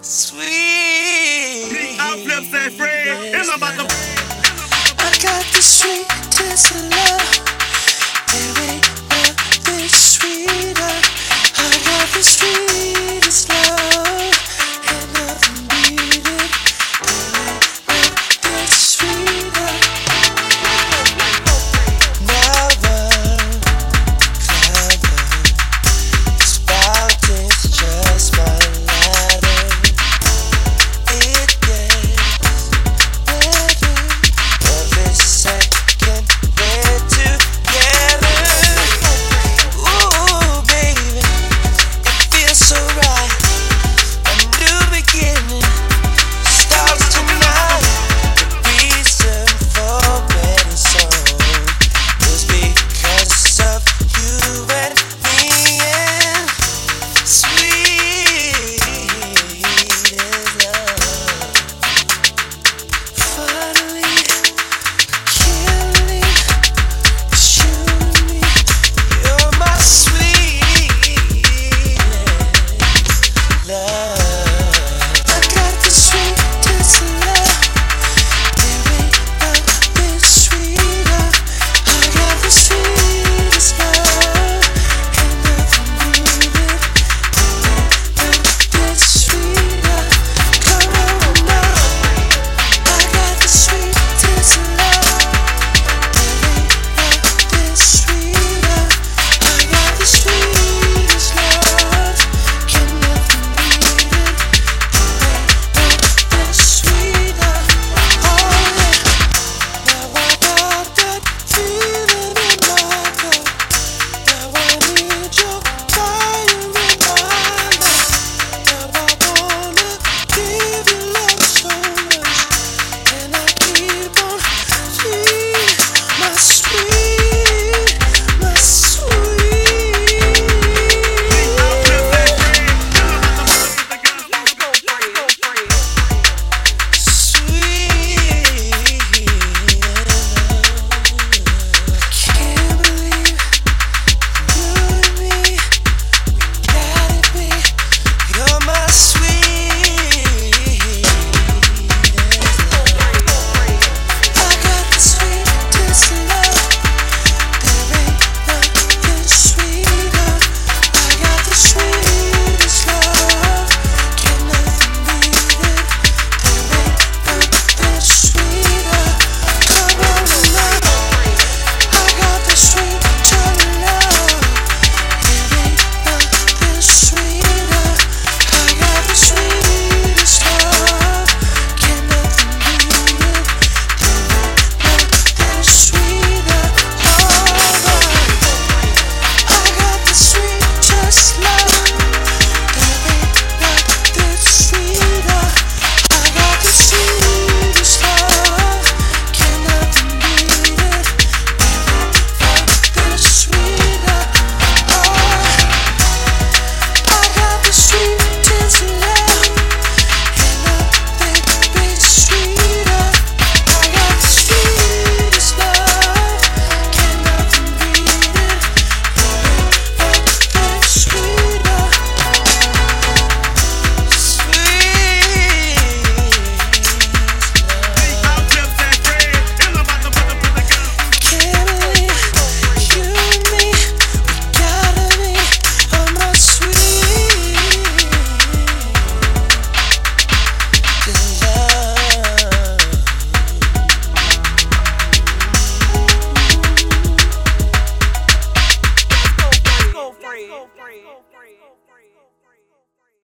sweet. The outflips that friend. It's about. I got the sweetest love. free.